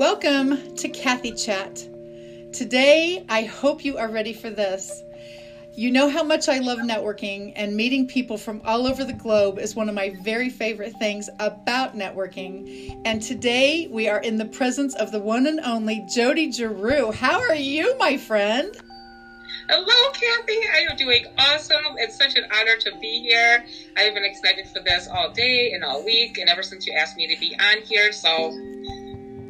Welcome to Kathy Chat. Today, I hope you are ready for this. You know how much I love networking, and meeting people from all over the globe is one of my very favorite things about networking. And today, we are in the presence of the one and only Jodi Giroux. How are you, my friend? Hello, Kathy. I am doing awesome. It's such an honor to be here. I've been excited for this all day and all week, and ever since you asked me to be on here. So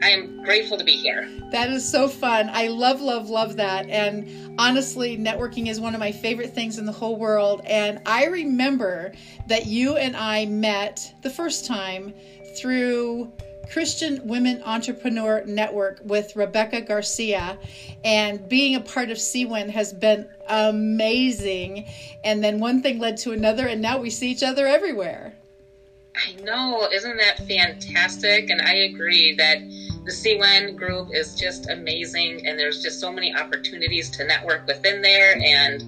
I am grateful to be here. That is so fun. I love, love, love that. And honestly, networking is one of my favorite things in the whole world. And I remember that you and I met the first time through Christian Women Entrepreneur Network with Rebecca Garcia. And being a part of CWEN has been amazing. And then one thing led to another, and now we see each other everywhere. I know. Isn't that fantastic? And I agree that the CWEN group is just amazing, and there's just so many opportunities to network within there and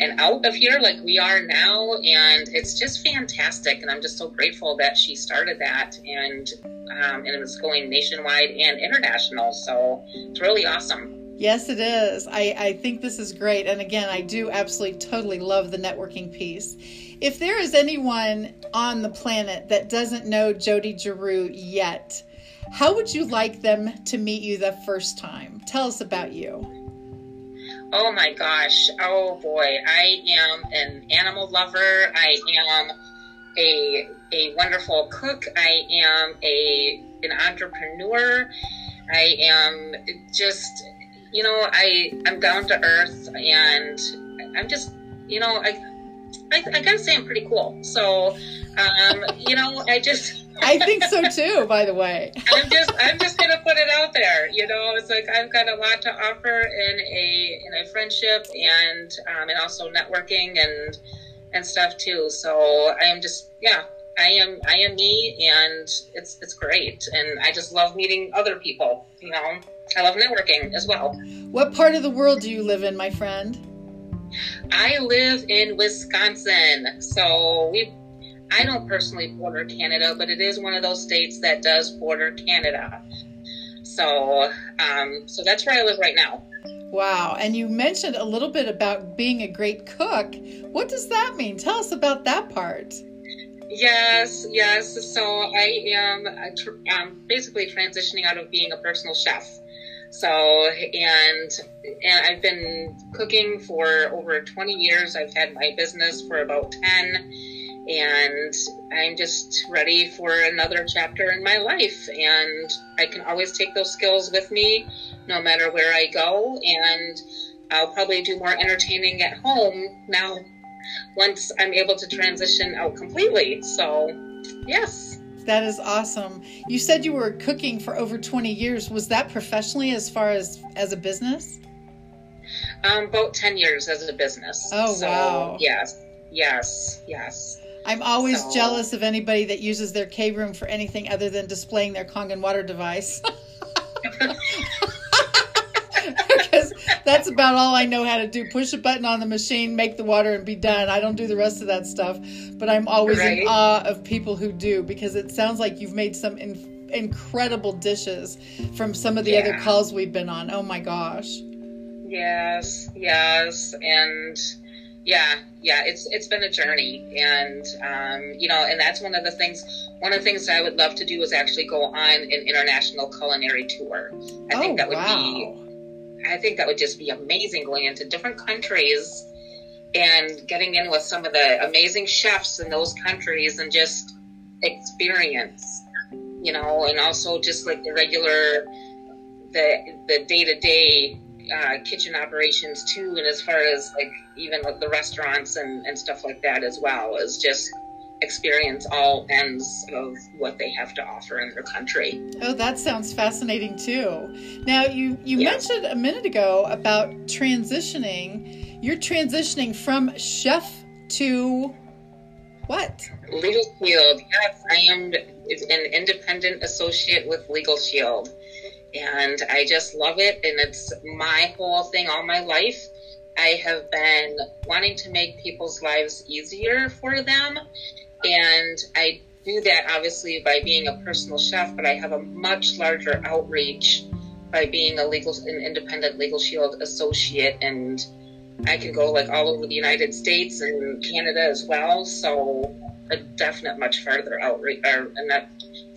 and out of here like we are now and it's just fantastic and i'm just so grateful that she started that and um, and it's going nationwide and international so it's really awesome Yes, it is. I, I think this is great. And again, I do absolutely totally love the networking piece. If there is anyone on the planet that doesn't know Jodi Giroux yet, how would you like them to meet you the first time? Tell us about you. Oh my gosh. Oh boy. I am an animal lover. I am a a wonderful cook. I am a an entrepreneur. I am just you know, I I'm down to earth and I'm just you know, I I, I gotta say I'm pretty cool. So um, you know, I just I think so too, by the way. I'm just I'm just gonna put it out there. You know, it's like I've got a lot to offer in a in a friendship and um, and also networking and and stuff too. So I am just yeah, I am I am me and it's it's great. And I just love meeting other people, you know. I love networking as well. What part of the world do you live in, my friend? I live in Wisconsin. So we I don't personally border Canada, but it is one of those states that does border Canada. So, um, so that's where I live right now. Wow. And you mentioned a little bit about being a great cook. What does that mean? Tell us about that part. Yes, yes. So I am um, basically transitioning out of being a personal chef. So, and and I've been cooking for over 20 years. I've had my business for about 10 and I'm just ready for another chapter in my life. And I can always take those skills with me no matter where I go. And I'll probably do more entertaining at home now once I'm able to transition out completely. So, yes. That is awesome. You said you were cooking for over 20 years. Was that professionally as far as as a business? Um, about 10 years as a business. Oh, so, wow. Yes, yes, yes. I'm always so. jealous of anybody that uses their K room for anything other than displaying their Kangen water device. because that's about all I know how to do. Push a button on the machine, make the water, and be done. I don't do the rest of that stuff. But I'm always right. in awe of people who do because it sounds like you've made some in- incredible dishes from some of the yeah. other calls we've been on. Oh my gosh. Yes, yes. And yeah yeah it's it's been a journey and um, you know and that's one of the things one of the things that i would love to do is actually go on an international culinary tour i oh, think that would wow. be i think that would just be amazing going into different countries and getting in with some of the amazing chefs in those countries and just experience you know and also just like the regular the the day-to-day uh, kitchen operations too, and as far as like even like the restaurants and, and stuff like that as well, is just experience all ends of what they have to offer in their country. Oh, that sounds fascinating too. Now, you you yeah. mentioned a minute ago about transitioning. You're transitioning from chef to what? Legal Shield. Yes, I am an independent associate with Legal Shield and I just love it. And it's my whole thing all my life. I have been wanting to make people's lives easier for them, and I do that obviously by being a personal chef, but I have a much larger outreach by being a legal, an independent Legal Shield associate, and I can go like all over the United States and Canada as well. So a definite much farther outreach, or not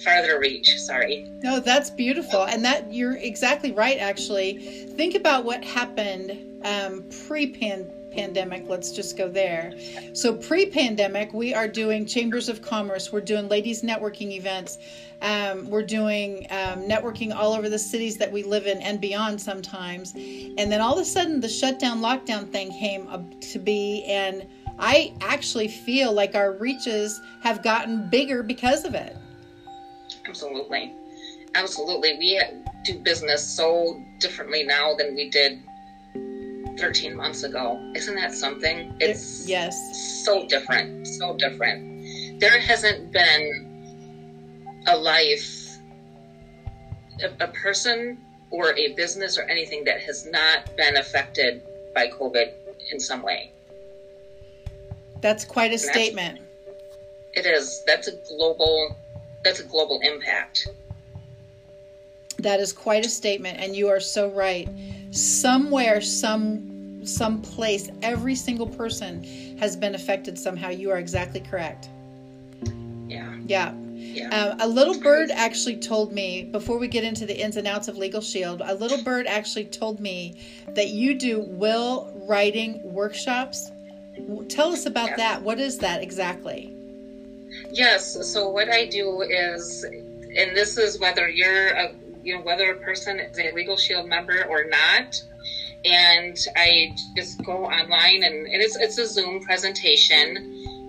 farther reach. Sorry. No, that's beautiful, and that you're exactly right. Actually, think about what happened um, pre-pandemic pandemic. Let's just go there. So, pre pandemic, we are doing chambers of commerce, we're doing ladies' networking events, um, we're doing um, networking all over the cities that we live in and beyond sometimes. And then all of a sudden, the shutdown, lockdown thing came up to be, and I actually feel like our reaches have gotten bigger because of it. Absolutely. Absolutely. We do business so differently now than we did 13 months ago. Isn't that something? It's yes. So different. So different. There hasn't been a life, a, a person or a business or anything that has not been affected by COVID in some way. That's quite a statement. It is. That's a global that's a global impact. That is quite a statement and you are so right somewhere some some place every single person has been affected somehow. You are exactly correct. Yeah. Yeah. Yeah. Uh, a little bird actually told me before we get into the ins and outs of legal shield a little bird actually told me that you do will writing workshops. Tell us about that. What is that exactly? Yes. So what i do is and this is whether you're a you know, whether a person is a Legal Shield member or not. And I just go online and, and it's, it's a Zoom presentation.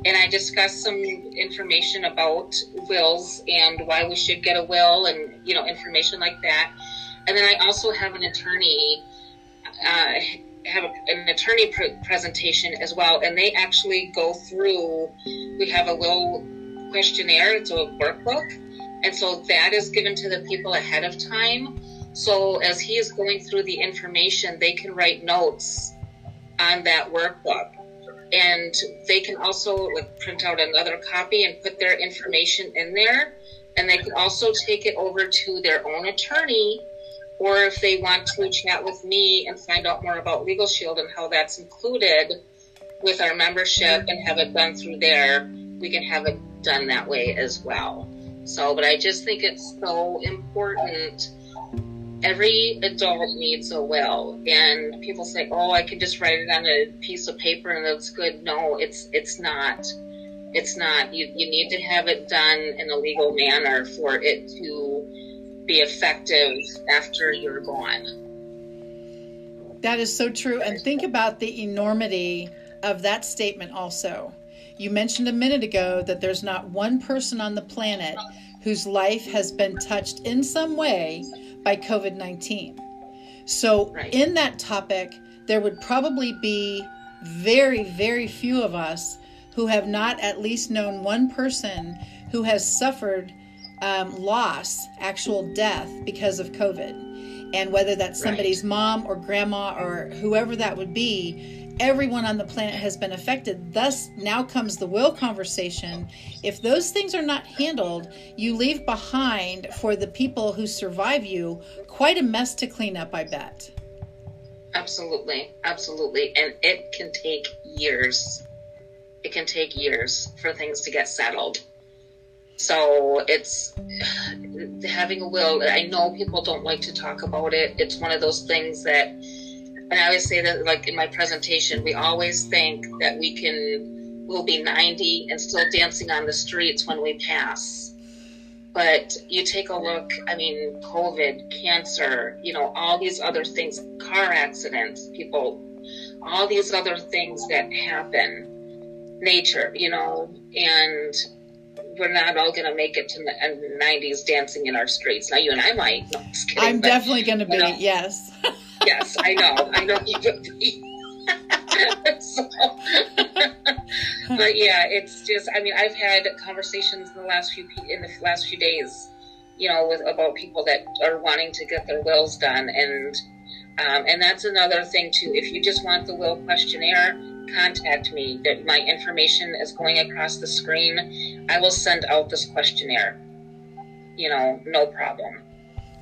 And I discuss some information about wills and why we should get a will and, you know, information like that. And then I also have an attorney, uh, have an attorney presentation as well. And they actually go through, we have a will questionnaire, it's a workbook and so that is given to the people ahead of time. So as he is going through the information, they can write notes on that workbook. And they can also like, print out another copy and put their information in there. And they can also take it over to their own attorney, or if they want to chat with me and find out more about Legal Shield and how that's included with our membership and have it done through there, we can have it done that way as well. So, but I just think it's so important. Every adult needs a will, and people say, "Oh, I can just write it on a piece of paper and it's good." No, it's it's not. It's not. You you need to have it done in a legal manner for it to be effective after you're gone. That is so true. And think about the enormity of that statement also. You mentioned a minute ago that there's not one person on the planet whose life has been touched in some way by COVID 19. So, right. in that topic, there would probably be very, very few of us who have not at least known one person who has suffered um, loss, actual death because of COVID. And whether that's somebody's right. mom or grandma or whoever that would be, everyone on the planet has been affected. Thus, now comes the will conversation. If those things are not handled, you leave behind for the people who survive you quite a mess to clean up, I bet. Absolutely. Absolutely. And it can take years. It can take years for things to get settled. So it's having a will. I know people don't like to talk about it. It's one of those things that and I always say that, like in my presentation, we always think that we can, we'll be 90 and still dancing on the streets when we pass. But you take a look, I mean, COVID, cancer, you know, all these other things, car accidents, people, all these other things that happen, nature, you know, and we're not all going to make it to the uh, 90s dancing in our streets. Now, you and I might. No, kidding, I'm but, definitely going to be, you know, yes. yes, I know. I know you would be. but yeah, it's just. I mean, I've had conversations in the last few in the last few days, you know, with about people that are wanting to get their wills done, and um, and that's another thing too. If you just want the will questionnaire, contact me that my information is going across the screen, I will send out this questionnaire. You know, no problem.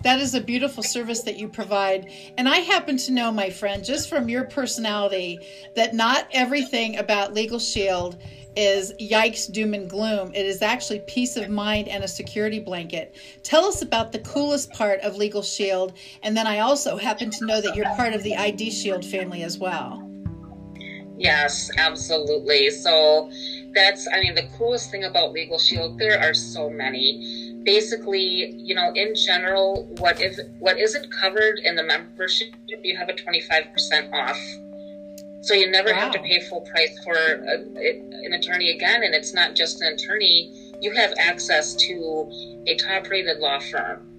That is a beautiful service that you provide. And I happen to know, my friend, just from your personality, that not everything about Legal Shield is yikes, doom, and gloom. It is actually peace of mind and a security blanket. Tell us about the coolest part of Legal Shield. And then I also happen to know that you're part of the ID Shield family as well. Yes, absolutely. So that's, I mean, the coolest thing about Legal Shield, there are so many basically, you know, in general, what if what isn't covered in the membership, you have a twenty five percent off. So you never wow. have to pay full price for a, an attorney again, and it's not just an attorney. You have access to a top rated law firm.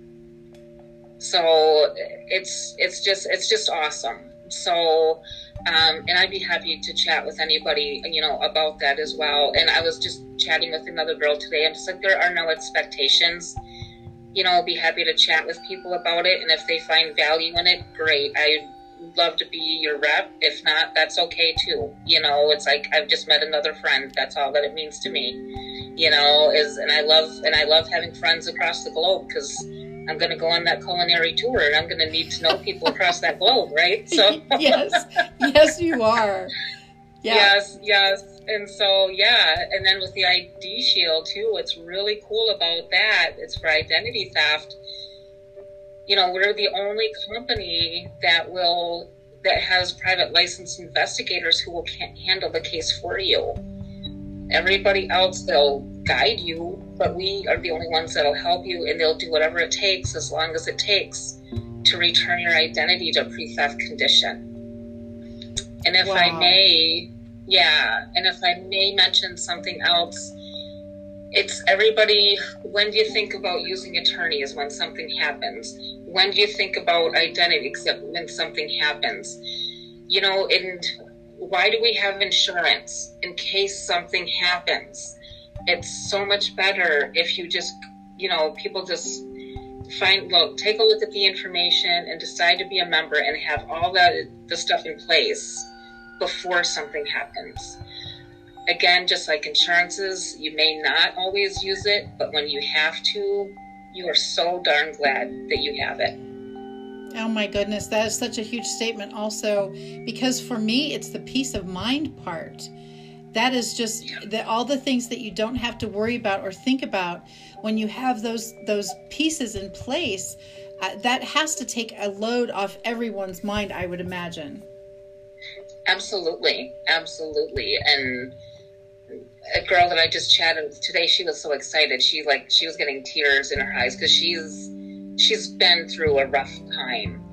So it's it's just it's just awesome. So um, and I'd be happy to chat with anybody, you know, about that as well. And I was just chatting with another girl today. I'm just like, there are no expectations. You know, I'll be happy to chat with people about it. And if they find value in it, great. I'd love to be your rep. If not, that's okay too. You know, it's like I've just met another friend. That's all that it means to me. You know, is and I love and I love having friends across the globe because I'm going to go on that culinary tour and I'm going to need to know people across that globe, right? So yes, yes, you are. Yeah. Yes, yes. And so, yeah. And then with the ID shield too, what's really cool about that, it's for identity theft. You know, we're the only company that will, that has private licensed investigators who will handle the case for you. Everybody else, they'll guide you, but we are the only ones that'll help you and they'll do whatever it takes as long as it takes to return your identity to pre theft condition. And if wow. I may, yeah, and if I may mention something else, it's everybody. When do you think about using attorneys when something happens? When do you think about identity except when something happens? You know, and why do we have insurance in case something happens? it's so much better if you just, you know, people just find, look, take a look at the information and decide to be a member and have all that the stuff in place before something happens. Again, just like insurances, you may not always use it, but when you have to, you are so darn glad that you have it. Oh my goodness, that is such a huge statement, also, because for me, it's the peace of mind part. That is just the, all the things that you don't have to worry about or think about when you have those those pieces in place uh, that has to take a load off everyone's mind i would imagine. Absolutely absolutely. And a girl that i just chatted with today she was so excited. She like she was getting tears in her eyes because she's she's been through a rough time.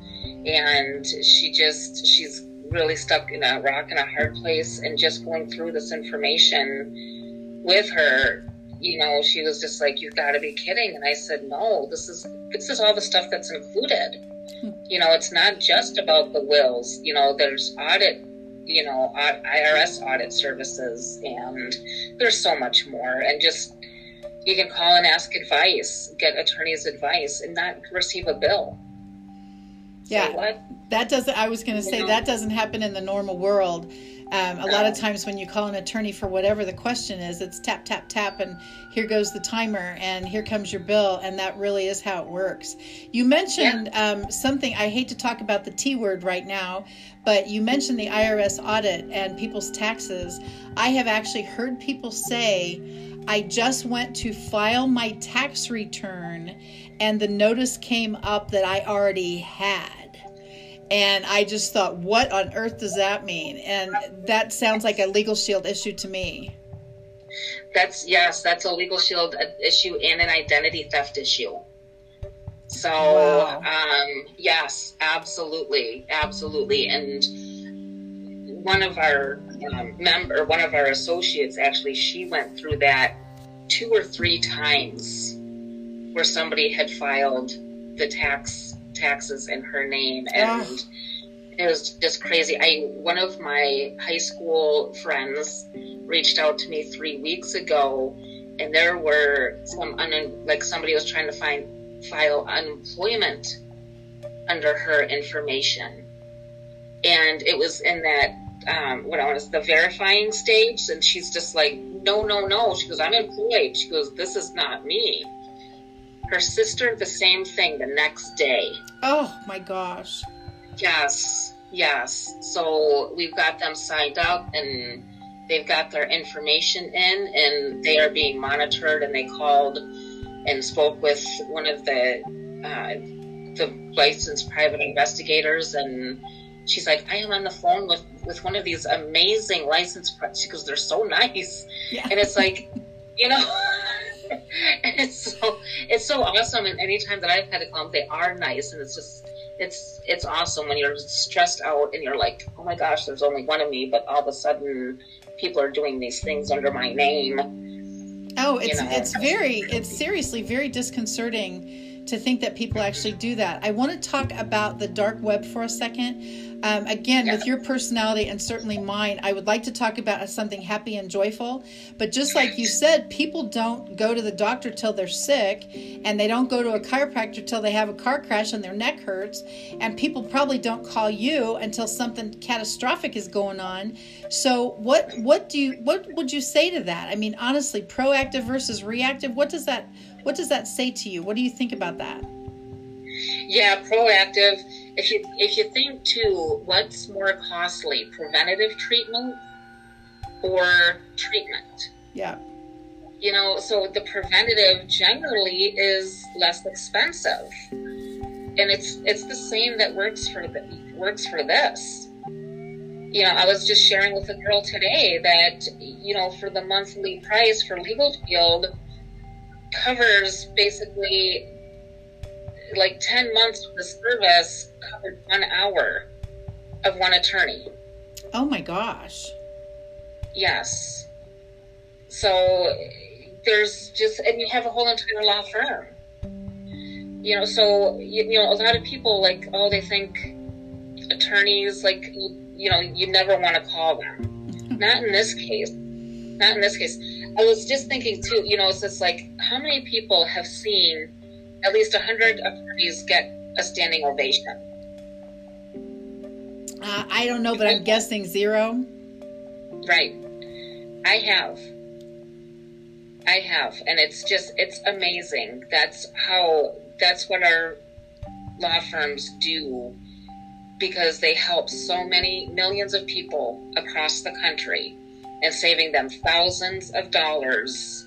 And she just she's really stuck in a rock and a hard place and just going through this information with her. You know she was just like you've got to be kidding. And i said no this is this is all the stuff that's included. Hmm. you know it's not just about the wills. You know there's audit you know irs audit services and there's so much more. And just you can call and ask advice get attorney's advice and not receive a bill. Yeah. that doesn't i was going to say that doesn't happen in the normal world. Um, a lot of times when you call an attorney for whatever the question is it's tap tap tap and here goes the timer and here comes your bill and that really is how it works. You mentioned yeah. um, something i hate to talk about the t word right now but you mentioned the irs audit and people's taxes. I have actually heard people say i just went to file my tax return and the notice came up that i already had and I just thought, what on earth does that mean? And that sounds like a legal shield issue to me. That's yes, that's a legal shield issue and an identity theft issue. So, wow. um, yes, absolutely, absolutely. And one of our um, member, one of our associates, actually, she went through that two or three times, where somebody had filed the tax taxes in her name. And it was just crazy. I one of my high school friends reached out to me three weeks ago and there were some un, like somebody was trying to find file unemployment under her information. And it was in that um, what I want is the verifying stage, and she's just like, no, no, no. She goes, I'm employed. She goes, this is not me. Her sister, the same thing the next day. Oh my gosh. Yes, yes. So we've got them signed up and they've got their information in and they are being monitored and they called and spoke with one of the uh, the licensed private investigators and she's like i am on the phone with with one of these amazing licensed she goes they're so nice yeah. and it's like you know and it's so it's so awesome and anytime that i've had a call they are nice and it's just it's it's awesome when you're stressed out and you're like oh my gosh there's only one of me but all of a sudden people are doing these things under my name. Oh, it's you know? it's very it's seriously very disconcerting to think that people actually do that. I want to talk about the dark web for a second um, again, yeah. with your personality and certainly mine, I would like to talk about something happy and joyful. But just like you said, people don't go to the doctor till they're sick, and they don't go to a chiropractor till they have a car crash and their neck hurts. And people probably don't call you until something catastrophic is going on. So, what what do you what would you say to that? I mean, honestly, proactive versus reactive. What does that what does that say to you? What do you think about that? Yeah, proactive if you if you think too, what's more costly, preventative treatment or treatment? Yeah. You know, so the preventative generally is less expensive, and it's it's the same that works for the, works for this. You know, I was just sharing with a girl today that you know for the monthly price for Legal Shield covers basically like 10 months of the service covered one hour of one attorney. Oh my gosh. Yes. So there's just, and you have a whole entire law firm. You know, so, you, you know, a lot of people like, oh, they think attorneys, like, you know, you never want to call them. Not in this case. Not in this case. I was just thinking too, you know, it's just like, how many people have seen at least 100 attorneys get a standing ovation. Uh, I don't know, but I'm guessing zero. Right. I have. I have. And it's just, it's amazing. That's how, that's what our law firms do because they help so many millions of people across the country and saving them thousands of dollars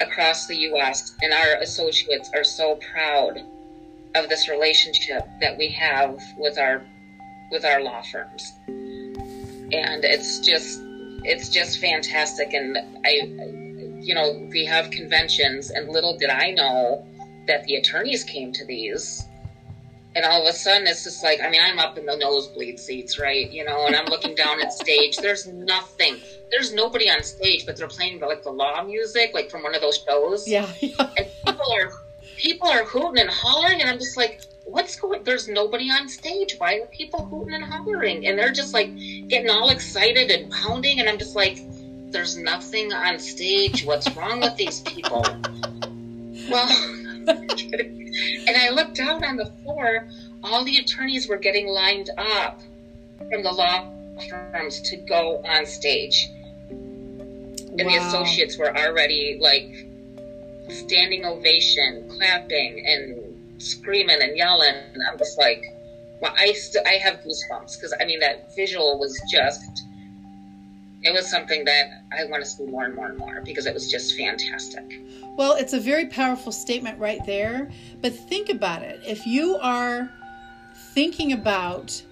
across the U.S. and our associates are so proud of this relationship that we have with our with our law firms, and it's just it's just fantastic. And I, you know, we have conventions, and little did I know that the attorneys came to these and all of a sudden it's just like i mean i'm up in the nosebleed seats right? You know and i'm looking down at stage. There's nothing. There's nobody on stage but they're playing like the law music like from one of those shows. Yeah, yeah. and people are people are hooting and hollering and i'm just like what's going there's nobody on stage. Why are people hooting and hollering? And they're just like getting all excited and pounding and i'm just like there's nothing on stage. What's wrong with these people? Well and I looked down on the floor. All the attorneys were getting lined up from the law firms to go on stage. And wow. the associates were already like standing ovation, clapping and screaming and yelling. And I'm just like, well, I, st- I have goosebumps because I mean, that visual was just it was something that I want to see more and more and more because it was just fantastic. Well, it's a very powerful statement right there. But think about it. If you are thinking about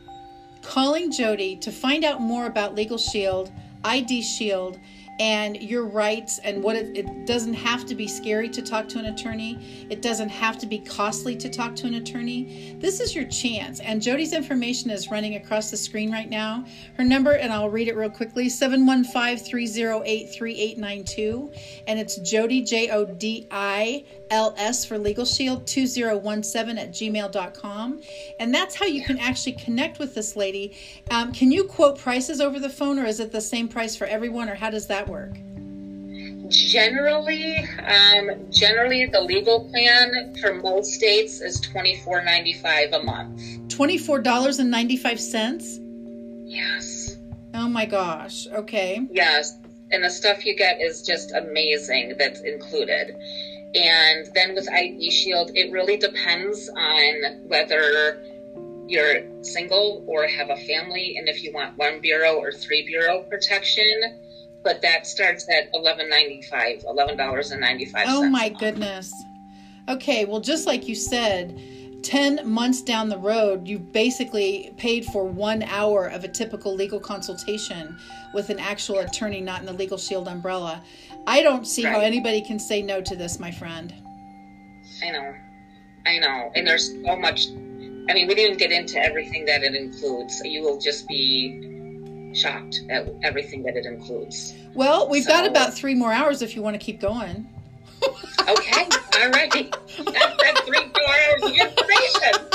calling Jodi to find out more about Legal Shield, ID Shield, and your rights and what it, it, doesn't have to be scary to talk to an attorney. It doesn't have to be costly to talk to an attorney. This is your chance. And jodi's information is running across the screen right now. Her number and i'll read it real quickly 715-308-3892 and it's jody j-o-d-i ls for legal shield 2017 at gmail.com and that's how you can actually connect with this lady. Um, can you quote prices over the phone or is it the same price for everyone or how does that work? Generally, um, generally the legal plan for most states is twenty four ninety five a month. Twenty four dollars and ninety five cents. Yes. Oh my gosh. Okay. Yes. And the stuff you get is just amazing that's included. And then with ID Shield, it really depends on whether you're single or have a family and if you want one bureau or three bureau protection. But that starts at eleven ninety five, eleven dollars and ninety five. Oh my goodness. Okay, well, just like you said, 10 months down the road, you've basically paid for one hour of a typical legal consultation with an actual attorney, not in the Legal Shield umbrella. I don't see right. how anybody can say no to this, my friend. I know. I know. And there's so much. I mean, we didn't get into everything that it includes. You will just be shocked at everything that it includes. Well, we've so, got about three more hours if you want to keep going. okay. All right. That's, three more hours of information.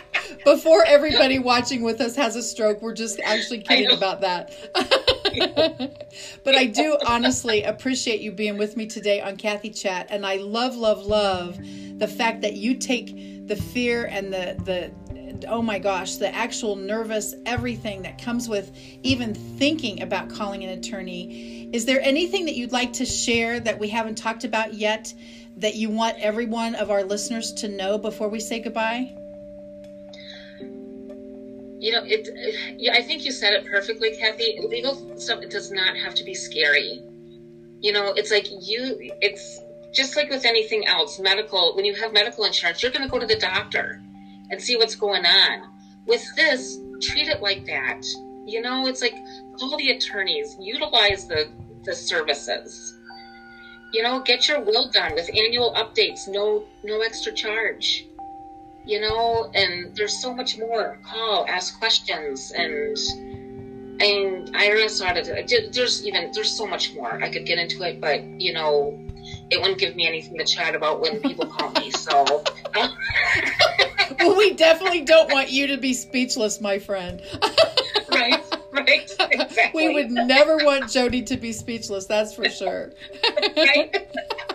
Before everybody watching with us has a stroke, we're just actually kidding about that. but I do honestly appreciate you being with me today on Kathy Chat. And I love, love, love the fact that you take the fear and the, the, oh my gosh, the actual nervous everything that comes with even thinking about calling an attorney. Is there anything that you'd like to share that we haven't talked about yet that you want every one of our listeners to know before we say goodbye? You know, it. Yeah, I think you said it perfectly, Kathy. Legal stuff it does not have to be scary. You know, it's like you. It's just like with anything else. Medical. When you have medical insurance, you're going to go to the doctor and see what's going on. With this, treat it like that. You know, it's like call the attorneys, utilize the, the services. You know, get your will done with annual updates, no no extra charge. You know, and there's so much more. Call, ask questions, and and IRS audit. There's even there's so much more. I could get into it, but you know, it wouldn't give me anything to chat about when people call me. So. well, we definitely don't want you to be speechless, my friend. right, right. Exactly. We would never want Jodi to be speechless, that's for sure. right.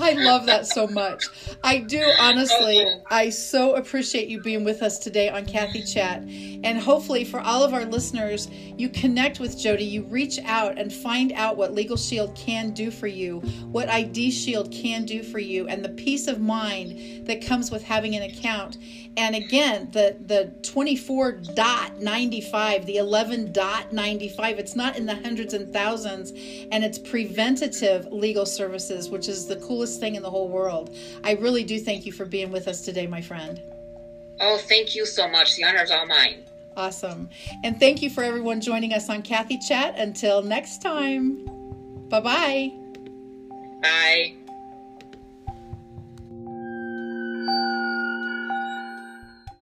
I love that so much. I do honestly. I so appreciate you being with us today on Kathy Chat. And hopefully, for all of our listeners, you connect with Jodi, you reach out and find out what Legal Shield can do for you, what ID Shield can do for you, and the peace of mind that comes with having an account. And again, the, the 24.95, the 11.95, it's not in the hundreds and thousands, and it's preventative legal services, which is the coolest thing in the whole world. I really do thank you for being with us today, my friend. Oh, thank you so much. The honor is all mine. Awesome. And thank you for everyone joining us on Kathy Chat. Until next time, bye-bye. Bye.